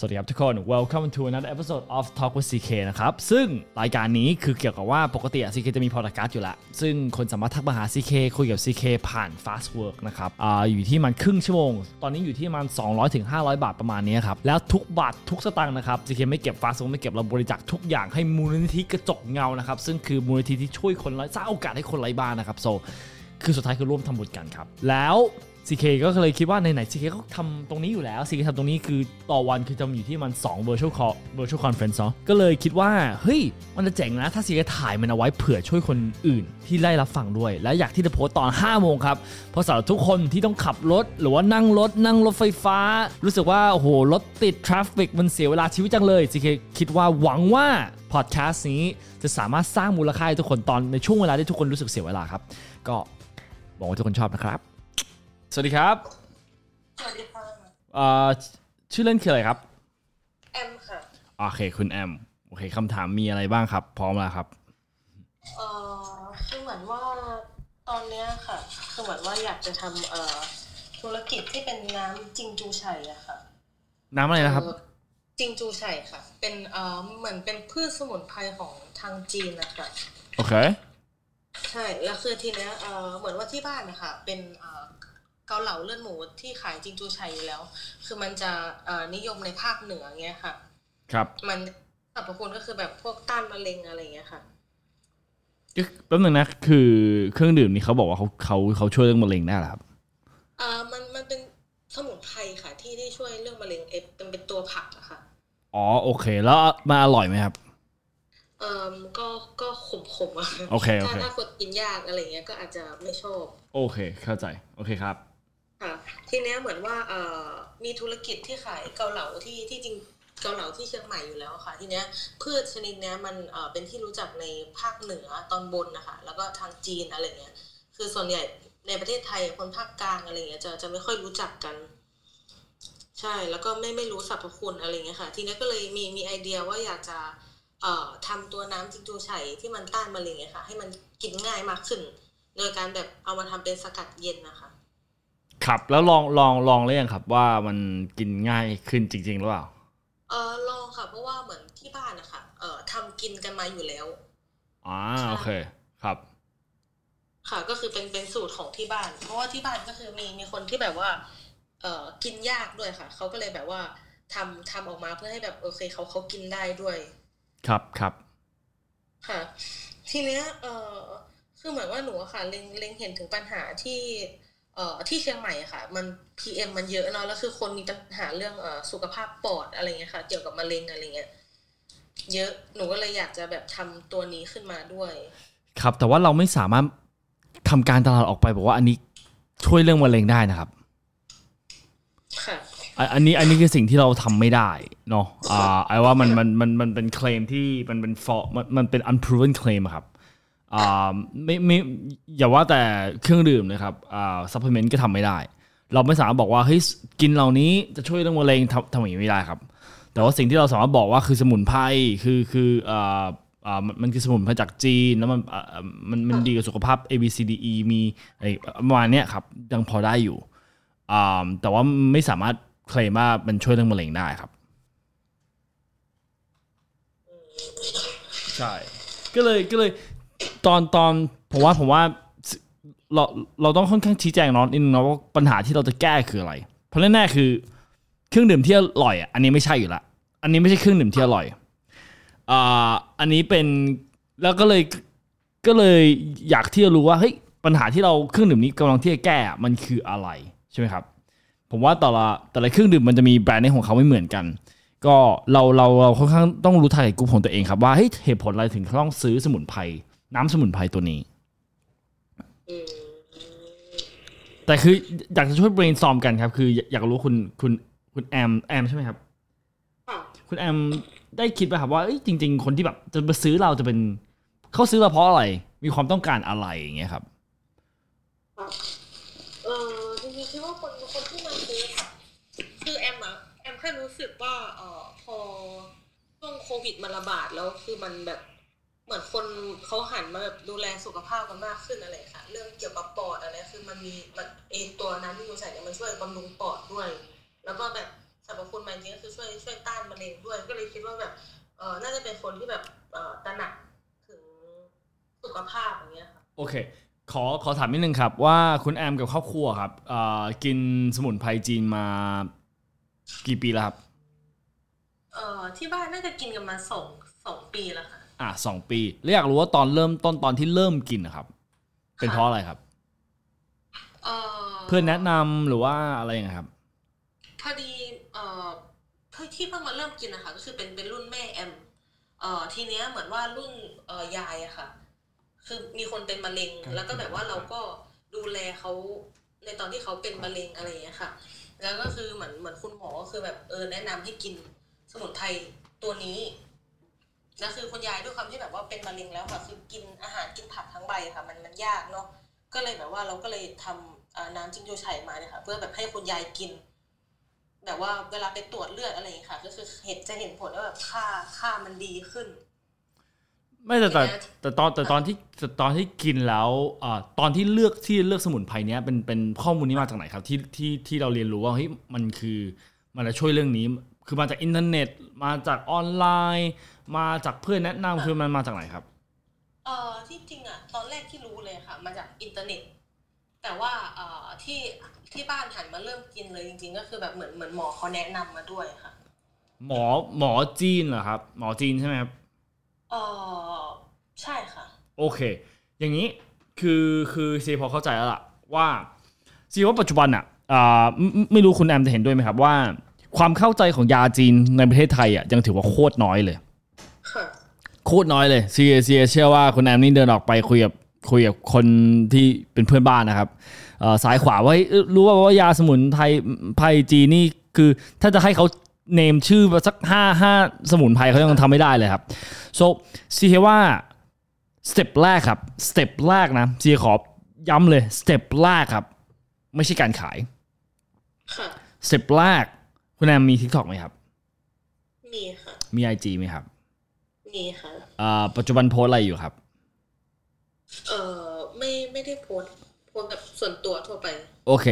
สวัสดีครับทุกคน welcome to another episode of Talk with CK นะครับ ซึ่งรายการนี้คือเกี่ยวกับว่าปกติอะ CK จะมีพอดแคสต์อยู่ล้วซึ่งคนสามารถทักมาหา CK คุยกับ CK ผ่าน Fast Work นะครับออยู่ที่มันครึ่งชั่วโมง ตอนนี้อยู่ที่มัน200ถึง500 บาทประมาณนี้ครับ แล้วทุกบาททุกสตางค์นะครับ CK ไม่เก็บ Fast Work ไม่เก็บเราบริจาคทุกอย่างให้มูลนิธิกระจกเงานะครับ ซึ่งคือมูลนิธิที่ช่วยคนไร้สร้างโอกาสให้คนไร้บ้านนะครับ so คือสุดท้ายคือร่วมทำบุญกันครับ แล้ว CK ก็เลยคิดว่าไหนๆ CK ก็ทำตรงนี้อยู่แล้ว CK ทำตรงนี้คือต่อวันคือจะอยู่ที่มัน 2 virtual call virtual conference เนาะก็เลยคิดว่า เฮ้ย มันจะเจ๋งนะ ถ้า CK ถ่ายมันเอาไว้เผื่อช่วยคนอื่นที่ได้รับฟังด้วย และอยากที่จะโพสต์ตอน 5 โมงครับ เพราะสำหรับทุกคนที่ต้องขับรถ หรือว่านั่งรถ นั่งรถไฟฟ้า รู้สึกว่า โอ้โห รถติด traffic มันเสียเวลาชีวิตจังเลย CK คิดว่าหวังว่าพอดแคสต์นี้จะสามารถสร้างมูลค่าให้ทุกคนตอนในช่วงเวลาที่ทุกคนรู้สึกเสียเวลาครับก็หวังว่าทุกคนชอบนะครับ สวัสดีครับ สวัสดีค่ะเอ่อชื่อเล่นคืออะไรครับ แอมค่ะโอเค คุณแอม โอเคคำถามมีอะไรบ้างครับ พร้อมแล้วครับ เอ่อคือเหมือนว่าตอนเนี้ยค่ะคือเหมือนว่าอยากจะทำเอ่อธุรกิจที่เป็นน้ำจิงจูไฉอะค่ะ น้ำอะไรนะครับเอ่อจิงจูไฉค่ะ เป็นเอ่อเหมือนเป็นพืชสมุนไพรของทางจีนนะคะโอเค ใช่แล้วคือทีเนี้ยเอ่อเหมือนว่าที่บ้านนะคะเป็นเอ่อ เกาเหลาเลือดหมูที่ขายจิงจูไฉอยู่แล้ว คือมันจะเอ่อนิยมในภาคเหนือเงี้ยค่ะ ครับ มันสรรพคุณก็คือแบบพวกต้านมะเร็งอะไรเงี้ยค่ะก็แป๊บนึงนะคือเครื่องดื่มนี่เขาบอกว่าเขาเขาเขาช่วยเรื่องมะเร็งได้เหรอครับเอ่อมันมันเป็นสมุนไพรค่ะ ที่ที่ช่วยเรื่องมะเร็งเอฟเป็นเป็นตัวผักอะค่ะอ๋อโอเค แล้วมาอร่อยไหมครับเอ่อก็ก็ขมขมๆอะโอเคโอถ้าเคถ้าคนกินยากอะไรเงี้ยก็อาจจะไม่ชอบ โอเค เข้าใจ โอเคครับค่ะ ทีเนี้ยเหมือนว่าเอ่อมีธุรกิจที่ขายเกาเหลาที่ที่จริงเกาเหลาที่เชียงใหม่อยู่แล้วค่ะ ทีเนี้ยพืชชนิดเนี้ยมันเอ่อเป็นที่รู้จักในภาคเหนือตอนบนนะคะ แล้วก็ทางจีนอะไรเงี้ย คือส่วนใหญ่ในประเทศไทยคนภาคกลางอะไรเงี้ยจะจะไม่ค่อยรู้จักกัน ใช่แล้วก็ไม่ไม่รู้สรรพคุณอะไรเงี้ยค่ะ ทีนี้ก็เลยมีมีไอเดียว่าอยากจะเอ่อทำตัวน้ำจิงจูไฉที่มันต้านมะเร็งเนี่ยค่ะ ให้มันกินง่ายมากขึ้น โดยการแบบเอามาทำเป็นสกัดเย็นนะคะ ครับแล้วลองลองลองเลยยังครับ ว่ามันกินง่ายขึ้นจริง ๆ หรือเปล่าเออลองค่ะ เพราะว่าเหมือนที่บ้านนะคะเอ่อทำกินกันมาอยู่แล้วอ่าโอเคครับ ค่ะก็คือเป็นเป็นสูตรของที่บ้าน เพราะว่าที่บ้านก็คือมีมีคนที่แบบว่า เอ่อกินยากด้วยค่ะเขาก็เลยแบบว่าทำทำออกมาเพื่อให้แบบโอเคเขาเขากินได้ด้วย ครับครับค่ะ ทีเนี้ยเอ่อคือเหมือนว่าหนูอะค่ะเล็งเล็งเห็นถึงปัญหาที่ เอ่อที่เชียงใหม่อะค่ะ มัน PM มันเยอะเนาะแล้วคือคนมีปัญหาเรื่องเอ่อสุขภาพปอดอะไรเงี้ยค่ะ เกี่ยวกับมะเร็งอะไรเงี้ยเยอะหนูก็เลยอยากจะแบบทำตัวนี้ขึ้นมาด้วย ครับ แต่ว่าเราไม่สามารถทำการตลาดออกไปบอกว่าอันนี้ช่วยเรื่องมะเร็งได้นะครับค่ะอันอันนี้อันนี้คือสิ่งที่เราทำไม่ได้เนาะอ่าไอ้ว่ามันมันมันมันเป็นเคลมที่มันเป็น for มันมันเป็น unproven claim อะครับอ่า ไม่ไม่อย่าว่าแต่เครื่องดื่มนะครับอ่า supplement ก็ทำไม่ได้ เราไม่สามารถบอกว่าเฮ้ยกินเหล่านี้จะช่วยเรื่องมะเร็งทำทำอย่างนี้ไม่ได้ครับ แต่ว่าสิ่งที่เราสามารถบอกว่าคือสมุนไพรคือคืออ่าอ่ามันคือสมุนไพรจากจีนแล้วมันอ่มันมันดีกับสุขภาพ A B C D E มีไอ้ประมาณเนี้ยครับยังพอได้อยู่อ่าแต่ว่าไม่สามารถเคลมว่ามันช่วยเรื่องมะเร็งได้ครับ ใช่ก็เลยก็เลย ตอนตอนผมว่าผมว่าเราเราต้องค่อนข้างชี้แจงน้องนิดนึงนะว่าปัญหาที่เราจะแก้คืออะไร เพราะแน่ๆคือ เครื่องดื่มที่อร่อยอะอันนี้ไม่ใช่อยู่ละอันนี้ไม่ใช่เครื่องดื่มที่อร่อยอ่าอันนี้เป็นแล้วก็เลยก็เลยอยากที่จะรู้ว่าเฮ้ยปัญหาที่เราเครื่องดื่มนี้กำลังที่จะแก้มันคืออะไรใช่ไหมครับ ผมว่าแต่ละแต่ละเครื่องดื่มมันจะมีแบรนด์ในของเขาไม่เหมือนกัน ก็เราเราเราค่อนข้างต้องรู้ทางกลุ่มของตัวเองครับว่าเฮ้ยเหตุผลอะไรถึงต้องซื้อสมุนไพร น้ำสมุนไพรตัวนี้อืมแต่คืออยากจะช่วย brainstorm กันครับ คืออยากรู้คุณคุณคุณแอมแอมใช่ไหมครับค่ะคุณแอมได้คิดไหมครับว่าเอ้ยจริง ๆ คนที่แบบจะมาซื้อเราจะเป็นเขาซื้อเราเพราะอะไร มีความต้องการอะไรอย่างเงี้ยครับเออจริงๆคิดว่าคนคนที่มาซื้อค่ะคือแอมอะแอมแค่รู้สึกว่าเออพอช่วงโควิดมันระบาดแล้วคือมันแบบ เหมือนคนเขาหันมาแบบดูแลสุขภาพกันมากขึ้นอะไรค่ะ เรื่องเกี่ยวกับปอดอะไรคือมันมีมันเอตัวน้ำที่คุณใส่เนี่ยมันช่วยบำรุงปอดด้วย แล้วก็แบบสรรพคุณมันจริงก็คือช่วยช่วยต้านมะเร็งด้วย ก็เลยคิดว่าแบบเออน่าจะเป็นคนที่แบบเออตระหนักถึงสุขภาพอย่างเงี้ยค่ะโอเคขอขอถามนิดนึงครับ ว่าคุณแอมกับครอบครัวครับเอ่อกินสมุนไพรจีนมากี่ปีแล้วครับเออที่บ้านน่าจะกินกันมาสองสองปีแล้วค่ะ อะสองปี แล้วอยากรู้ว่าตอนเริ่มต้นตอนที่เริ่มกินนะครับ เป็นเพราะอะไรครับเออเพื่อนแนะนำหรือว่าอะไรยังไงครับ พอดีเอ่อที่เพิ่งมาเริ่มกินนะคะก็คือเป็นเป็นรุ่นแม่แอมเอ่อทีเนี้ยเหมือนว่ารุ่นเอ่อยายอะค่ะ คือมีคนเป็นมะเร็งครับแล้วก็แบบว่าเราก็ดูแลเขาในตอนที่เขาเป็นมะเร็งอะไรอย่างเงี้ยค่ะ แล้วก็คือเหมือนเหมือนคุณหมอก็คือแบบเออแนะนำให้กินสมุนไพรตัวนี้ แล้วคือคุณยายด้วยความที่แบบว่าเป็นมะเร็งแล้วค่ะคือกินอาหารกินผักทั้งใบค่ะ มันมันยากเนาะก็เลยแบบว่าเราก็เลยทำอ่าน้ำจิ้งโจวไฉมาเนี่ยค่ะ เพื่อแบบให้คุณยายกิน แบบว่าเวลาไปตรวจเลือดอะไรอย่างเงี้ยค่ะ ก็คือเห็นจะเห็นผลว่าแบบค่าค่ามันดีขึ้น ไม่แต่แต่ยังไงแต่ตอนแต่ตอนที่แต่ตอนที่กินแล้วอ่าตอนที่เลือกที่เลือกสมุนไพรเนี้ยเป็นเป็นข้อมูลนี้มาจากไหนครับ ที่ที่ที่เราเรียนรู้ว่าเฮ้ยมันคือมันจะช่วยเรื่องนี้ คือมาจากอินเทอร์เน็ต มาจากออนไลน์ มาจากเพื่อนแนะนำคือมันมาจากไหนครับ เอ่อที่จริงอะตอนแรกที่รู้เลยค่ะ มาจากอินเทอร์เน็ต แต่ว่าเอ่อที่ที่บ้านหันมาเริ่มกินเลยจริง ๆ ก็คือแบบเหมือนเหมือนหมอเขาแนะนำมาด้วยค่ะ หมอหมอจีนเหรอครับ หมอจีนใช่ไหมครับเออใช่ค่ะ โอเค อย่างนี้คือคือซีพอเข้าใจแล้วล่ะว่าซีว่าปัจจุบันอะอ่าไม่ไม่รู้คุณแอมจะเห็นด้วยไหมครับว่า ความเข้าใจของยาจีนในประเทศไทยอะยังถือว่าโคตรน้อยเลยค่ะโคตรน้อยเลยซีซีเชื่อว่าคุณแอมนี่เดินออกไปคุยกับคุยกับคนที่เป็นเพื่อนบ้านนะครับเอ่อซ้ายขวาว่าเฮ้ยเอ้ยรู้ว่าว่ายาสมุนไพรไพรจีนนี่คือถ้าจะให้เขาเนมชื่อมาสักห้าห้าสมุนไพรเขายังทำไม่ได้เลยครับ so ซีเว่าstep แรกครับ step แรกนะซีขอย้ำเลย step แรกครับ ไม่ใช่การขายค่ะ step แรก คุณแอมมี TikTok ไหมครับ มีค่ะ มี IG ไหมครับ มีค่ะอ่าปัจจุบันโพสต์อะไรอยู่ครับ เออไม่ไม่ได้โพสต์โพสต์แบบส่วนตัวทั่วไป โอเค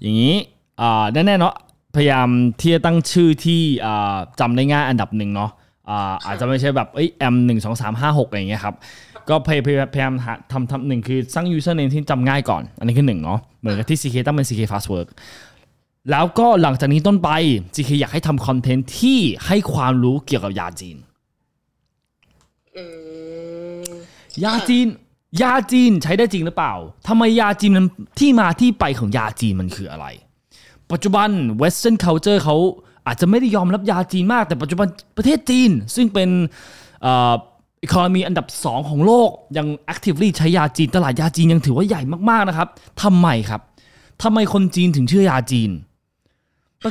อย่างนี้อ่าแน่ๆเนาะพยายามที่จะตั้งชื่อที่อ่าจำได้ง่ายอันดับหนึ่งเนาะอ่าอาจจะไม่ใช่แบบเอ้ย M หนึ่งสองสามห้าหกอะไรอย่างเงี้ยครับก็พยพยพยายามหาทำทำหนึ่งคือสร้าง username ที่จำง่ายก่อน อันนี้คือหนึ่งเนาะเหมือนกับที่ CK ตั้งเป็น CK Fastwork แล้วก็หลังจากนี้ต้นไป CK อยากให้ทำคอนเทนต์ที่ให้ความรู้เกี่ยวกับยาจีนอืมยาจีน ยาจีนใช้ได้จริงหรือเปล่าทำไมยาจีนมันที่มาที่ไปของยาจีนมันคืออะไร ปัจจุบัน Western culture เขาอาจจะไม่ได้ยอมรับยาจีนมาก แต่ปัจจุบันประเทศจีน ซึ่งเป็นเอ่อ economy อันดับ 2 ของโลกยัง actively ใช้ยาจีน ตลาดยาจีนยังถือว่าใหญ่มากๆนะครับทำไมครับทำไมคนจีนถึงเชื่อยาจีน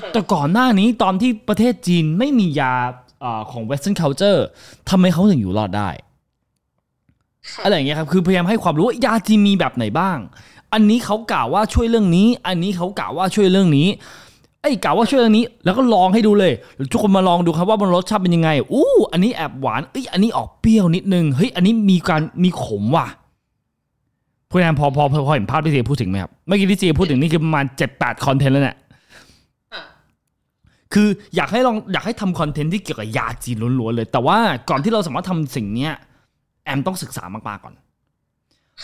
แต่แต่ก่อนหน้านี้ตอนที่ประเทศจีนไม่มียาเออของ Western culture ทำไมเขาถึงอยู่รอดได้ค่ะอะไรอย่างเงี้ยครับคือพยายามให้ความรู้ว่ายาจีนมีแบบไหนบ้าง อันนี้เขากล่าวว่าช่วยเรื่องนี้ อันนี้เขากล่าวว่าช่วยเรื่องนี้ไอ้ยกล่าวว่าช่วยเรื่องนี้ แล้วก็ลองให้ดูเลยทุกคนมาลองดูครับว่ามันรสชาติเป็นยังไงอู้อันนี้แอบหวานเอ้ยอันนี้ออกเปรี้ยวนิดนึงเฮ้ยอันนี้มีการมีขมว่ะผู้นำพอพอพอพอเห็นภาพที่เจพูดถึงไหมครับเมื่อกี้ที่เจพูดถึงนี่คือประมาณเจ็ดแปดคอนเทนต์แล้วเนี่ยค่ะ คืออยากให้ลองอยากให้ทำคอนเทนต์ที่เกี่ยวกับยาจีนล้วนๆเลย แต่ว่าก่อนที่เราสามารถทำสิ่งเนี้ยแอมต้องศึกษามากๆก่อน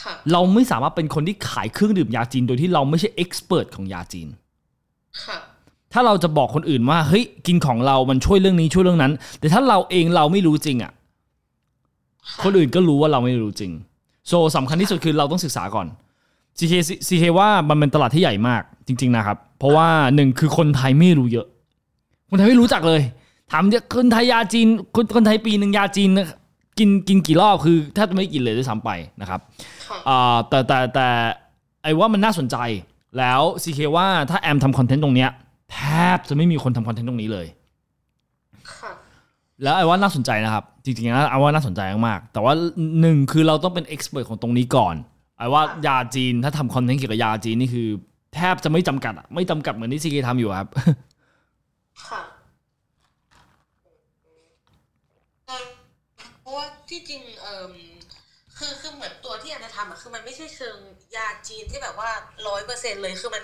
ค่ะเราไม่สามารถเป็นคนที่ขายเครื่องดื่มยาจีน โดยที่เราไม่ใช่เอ็กซ์เพรสของยาจีนค่ะถ้าเราจะบอกคนอื่นว่าเฮ้ยกินของเรา มันช่วยเรื่องนี้ช่วยเรื่องนั้น แต่ถ้าเราเองเราไม่รู้จริงอะ คนอื่นก็รู้ว่าเราไม่รู้จริง โซสำคัญที่สุดคือเราต้องศึกษาก่อน CK CK ว่ามันเป็นตลาดที่ใหญ่มากจริง ๆ นะครับ เพราะว่าหนึ่งคือคนไทยไม่รู้เยอะ คนไทยไม่รู้จักเลย ถามเนี่ยคนไทยยาจีนคนคนไทยปีหนึ่งยาจีนนะกินกินกี่รอบคือแทบจะไม่กินเลยด้วยซ้ำไปนะครับค่ะอ่าแต่แต่แต่ไอ้ว่ามันน่าสนใจแล้ว CK ว่าถ้าแอมทำคอนเทนต์ตรงเนี้ยแทบจะไม่มีคนทำคอนเทนต์ตรงนี้เลยค่ะแล้วไอ้ว่าน่าสนใจนะครับ จริงๆนะไอ้ว่าน่าสนใจมากๆแต่ว่าหนึ่งคือเราต้องเป็นเอ็กซ์เพรสของตรงนี้ก่อนไอ้ว่ายาจีนถ้าทำคอนเทนต์เกี่ยวกับยาจีนนี่คือ แทบจะไม่จำกัดอะไม่จำกัดเหมือนที่ CK ทำอยู่ครับ ค่ะเอ่อเพราะว่า ที่จริงเอ่มคือคือเหมือนตัวที่อันจะทำอะคือมันไม่ใช่เชิงยาจีนที่แบบว่าร้อยเปอร์เซ็นเลยคือมัน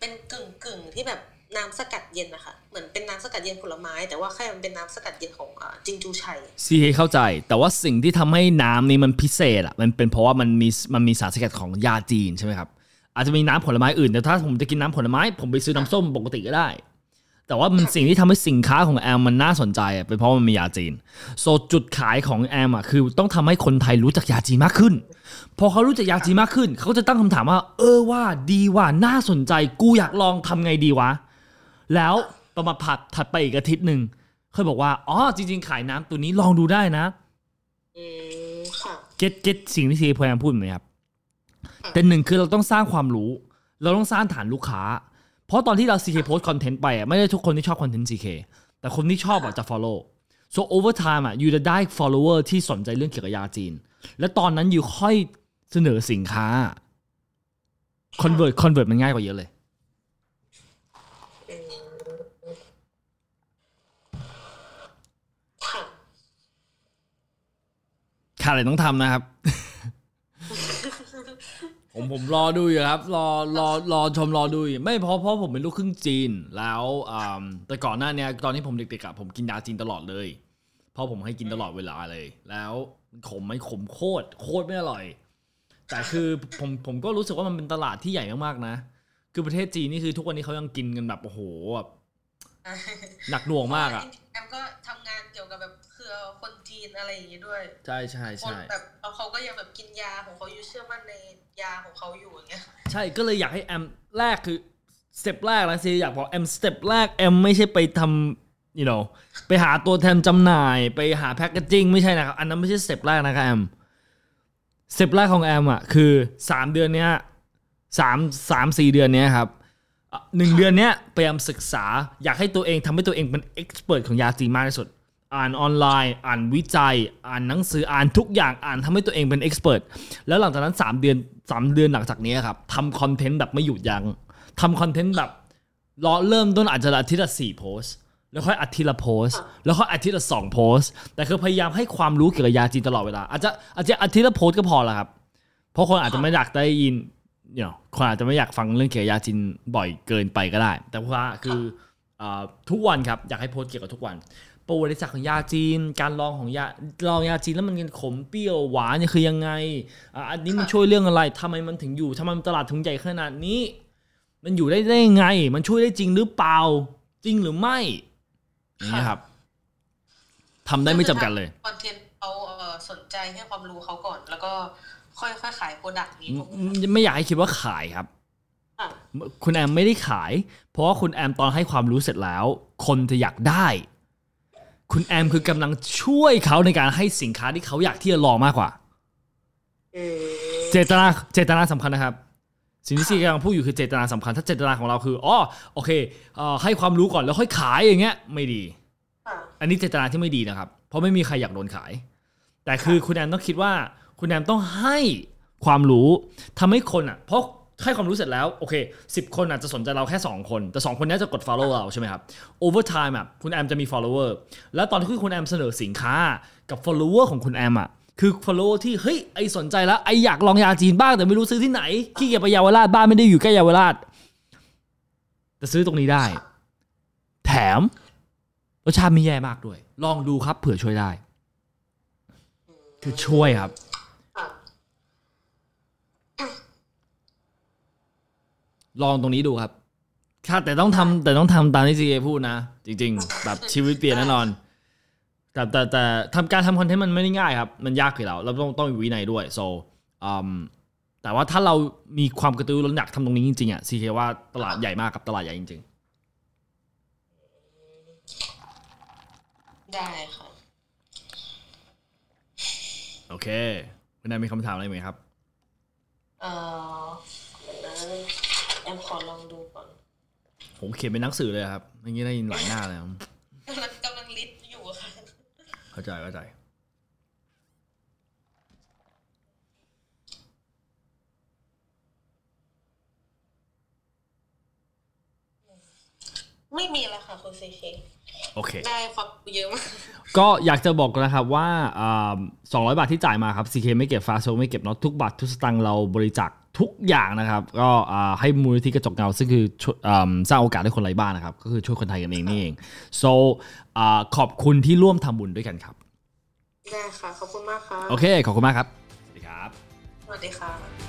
เป็นกึ่งกึ่งที่แบบน้ำสกัดเย็นนะคะเหมือนเป็นน้ำสกัดเย็นผลไม้ แต่ว่าแค่มันเป็นน้ำสกัดเย็นของจิงจูชัยซีเคเข้าใจ แต่ว่าสิ่งที่ทำให้น้ำนี้มันพิเศษอะมันเป็นเพราะว่ามันมีมันมีสารสกัดของยาจีนใช่ไหมครับอาจจะมีน้ำผลไม้อื่นแต่ถ้าผมจะกินน้ำผลไม้ ผมไปซื้อน้ำส้มปกติก็ได้ แต่ว่ามันสิ่งที่ทำให้สินค้าของแอมมันน่าสนใจอะเป็นเพราะมันมียาจีนโซจุดขายของแอมอะคือต้องทำให้คนไทยรู้จักยาจีนมากขึ้น พอเขารู้จักยาจีนมากขึ้น เขาก็จะตั้งคำถามว่า เออว่าดีว่าน่าสนใจกูอยากลองทำไงดีวะ แล้วประมาณผัดถัดไปอีกอาทิตย์หนึ่งเขาบอกว่าอ๋อจริง ๆ ขายน้ำตัวนี้ลองดูได้นะอืมค่ะเก็ตเก็ตสิ่งที่ซีพยายามพูดไหมครับแต่หนึ่งคือเราต้องสร้างความรู้ เราต้องสร้างฐานลูกค้า เพราะตอนที่เรา CK post content ไปอะไม่ได้ทุกคนที่ชอบคอนเทนต์ CK แต่คนที่ชอบอะจะ follow so over time อะยูจะได้ follower ที่สนใจเรื่องเกี่ยวกับยาจีน และตอนนั้นอยู่ค่อยเสนอสินค้า convert convert มันง่ายกว่าเยอะเลยอืมค่ะขาดอะไรต้องทำนะครับ ผมผมรอดูอยู่ครับ รอรอรอชมรอดูอยู่ไม่เพราะเพราะผมเป็นลูกครึ่งจีนแล้วอ่าแต่ก่อนหน้าเนี้ยตอนที่ผมเด็กๆอะผมกินยาจีนตลอดเลยเพราะผมให้กินตลอดเวลาเลย แล้วมันขมไหม่ขมโคตรโคตรไม่อร่อย แต่คือผมผมก็รู้สึกว่ามันเป็นตลาดที่ใหญ่มากๆนะ คือประเทศจีนนี่คือทุกวันนี้เขายังกินกันแบบโอ้โหแบบหนักหน่วงมากอะแอมก็ทำงานเกี่ยวกับแบบเครือคนจีนอะไรอย่างงี้ด้วย ใช่ใช่คนใช่แบบเขาก็ยังแบบกินยาของเขาอยู่เชื่อมั่นในยาของเขาอยู่อย่างเงี้ยใช่ก็เลยอยากให้แอมแรกคือ step แรกนะซีอยากบอกแอม step แรกแอมไม่ใช่ไปทำ you know ไปหาตัวแทนจำหน่าย ไปหา packaging ไม่ใช่นะครับ อันนั้นไม่ใช่ step แรกนะครับแอม step แรกของแอมอะคือ 3 เดือนเนี้ยสามสามสี่เดือนเนี้ยครับอะหนึ่งเดือนเนี้ยพยายามศึกษาอยากให้ตัวเองทำให้ตัวเองเป็น expert ของยาจีนมากที่สุด อ่านออนไลน์ อ่านวิจัย อ่านหนังสืออ่านทุกอย่างอ่านทำให้ตัวเองเป็น expert แล้วหลังจากนั้น 3 เดือน 3 เดือนหลังจากนี้ครับทำ content แบบไม่หยุดยั้งทำ content แบบรอเริ่มต้นอาจจะอาทิตย์ละสี่โพสแล้วค่อยอาทิตย์ละโพสแล้วค่อยอาทิตย์ละสองโพสแต่คือพยายามให้ความรู้เกี่ยวกับยาจีนตลอดเวลาอาจจะอาจจะอาทิตย์ละโพสก็พอล้วครับ เพราะคนอาจจะไม่อยากได้ยินเนาะคนอาจจะไม่อยากฟังเรื่องเกี่ยวกับยาจีนบ่อยเกินไปก็ได้ แต่ว่าคืออทุกวันครับอยากให้โพสเกี่ยวกับทุกวัน ประวัติศาสตร์ของยาจีน การลองของยาลองยาจีนแล้วมันยังขมเปรี้ยวหวานเนี่ยคือยังไงอะอันนี้มันช่วยเรื่องอะไรทำไมมันถึงอยู่ทำไมมันตลาดถึงใหญ่ขนาดนี้ มันอยู่ได้ได้ยังไง มันช่วยได้จริงหรือเปล่าจริงหรือไม่อย่างนี้ยครับทำได้ไม่จำกัดเลยคอนเทนต์เขาเอ่อสนใจให้ความรู้เขาก่อน แล้วก็ค่อยๆขาย productนี้ผมไม่อยากให้คิดว่าขายครับค่ะคุณแอมไม่ได้ขาย เพราะว่าคุณแอมตอนให้ความรู้เสร็จแล้ว คนจะอยากได้ คุณแอมคือกำลังช่วยเขาในการให้สินค้าที่เขาอยากที่จะลองมากกว่าอืมเจตนาเจตนาสำคัญนะครับ สิ่งที่ซีกำลังพูดอยู่คือเจตนาสำคัญ ถ้าเจตนาของเราคืออ๋อโอเคเอ่อให้ความรู้ก่อนแล้วค่อยขายอย่างเงี้ย ไม่ดีค่ะอันนี้เจตนาที่ไม่ดีนะครับ เพราะไม่มีใครอยากโดนขาย แต่คือคุณแอมต้องคิดว่า คุณแอมต้องให้ความรู้ทำให้คนอะ เพราะ ให้ความรู้เสร็จแล้วโอเคสิบคนอาจจะสนใจเราแค่ 2 คน แต่ 2 คนนี้จะกด follow เราใช่ไหมครับ over time อะคุณแอมจะมี follower แล้วตอนที่คุณแอมเสนอสินค้ากับ follower ของคุณแอมอะคือ follower ที่เฮ้ยไอสนใจแล้วไออยากลองยาจีนบ้างแต่ไม่รู้ซื้อที่ไหนขี้เกียจไปเยาวราชบ้านไม่ได้อยู่ใกล้เยาวราชแต่ซื้อตรงนี้ได้ แถมรสชาติไม่แย่มากด้วย ลองดูครับเผื่อช่วยได้ คือช่วยครับ ค่ะ ลองตรงนี้ดูครับค่ะแต่ต้องทำแต่ต้องทำตามที่ซีเอพูดนะ จริง ๆ แบบชีวิตเปลี่ยนแน่นอน แต่แต่แต่ทำการทำคอนเทนต์มันไม่ได้ง่ายครับ มันยากอยู่แล้วเราต้องต้องมีวินัยด้วย so อืมแต่ว่าถ้าเรามีความกระตือรือร้นอยากทำตรงนี้จริงๆอะซีเคว่าตลาดใหญ่มากกับตลาดใหญ่จริงได้ค่ะๆโอเคคุณนายมีคำถามอะไรไหมครับ เอ่อเดี๋ยวนะแอ มขอลองดูก่อน ผมเขียนเป็นหนังสือเลยครับอย่างนี้ได้ยินหลายหน้าเลยครับกำลังกำลังลิสต์อยู่ค่ะ เข้าใจเข้าใจไม่มีแล้วค่ะคุณซีเคโอเค ได้ความรู้เยอะมาก ก็อยากจะบอกนะครับว่าสองร้อยบาทที่จ่ายมาครับ CK ไม่เก็บฟาโซไม่เก็บเนาะทุกบาททุกสตางค์เราบริจาค ททุกอย่างนะครับก็อ่าให้มูลนิธิกระจกเงาซึ่งคือช่วยอืมสร้างโอกาสให้คนไร้บ้านนะครับ ก็คือช่วยคนไทยกันเองนี่เอง so อ่าขอบคุณที่ร่วมทำบุญด้วยกันครับได้ค่ะ ขอบคุณมากค่ะโอเค ขอบคุณมากครับ สวัสดีครับ สวัสดีค่ะ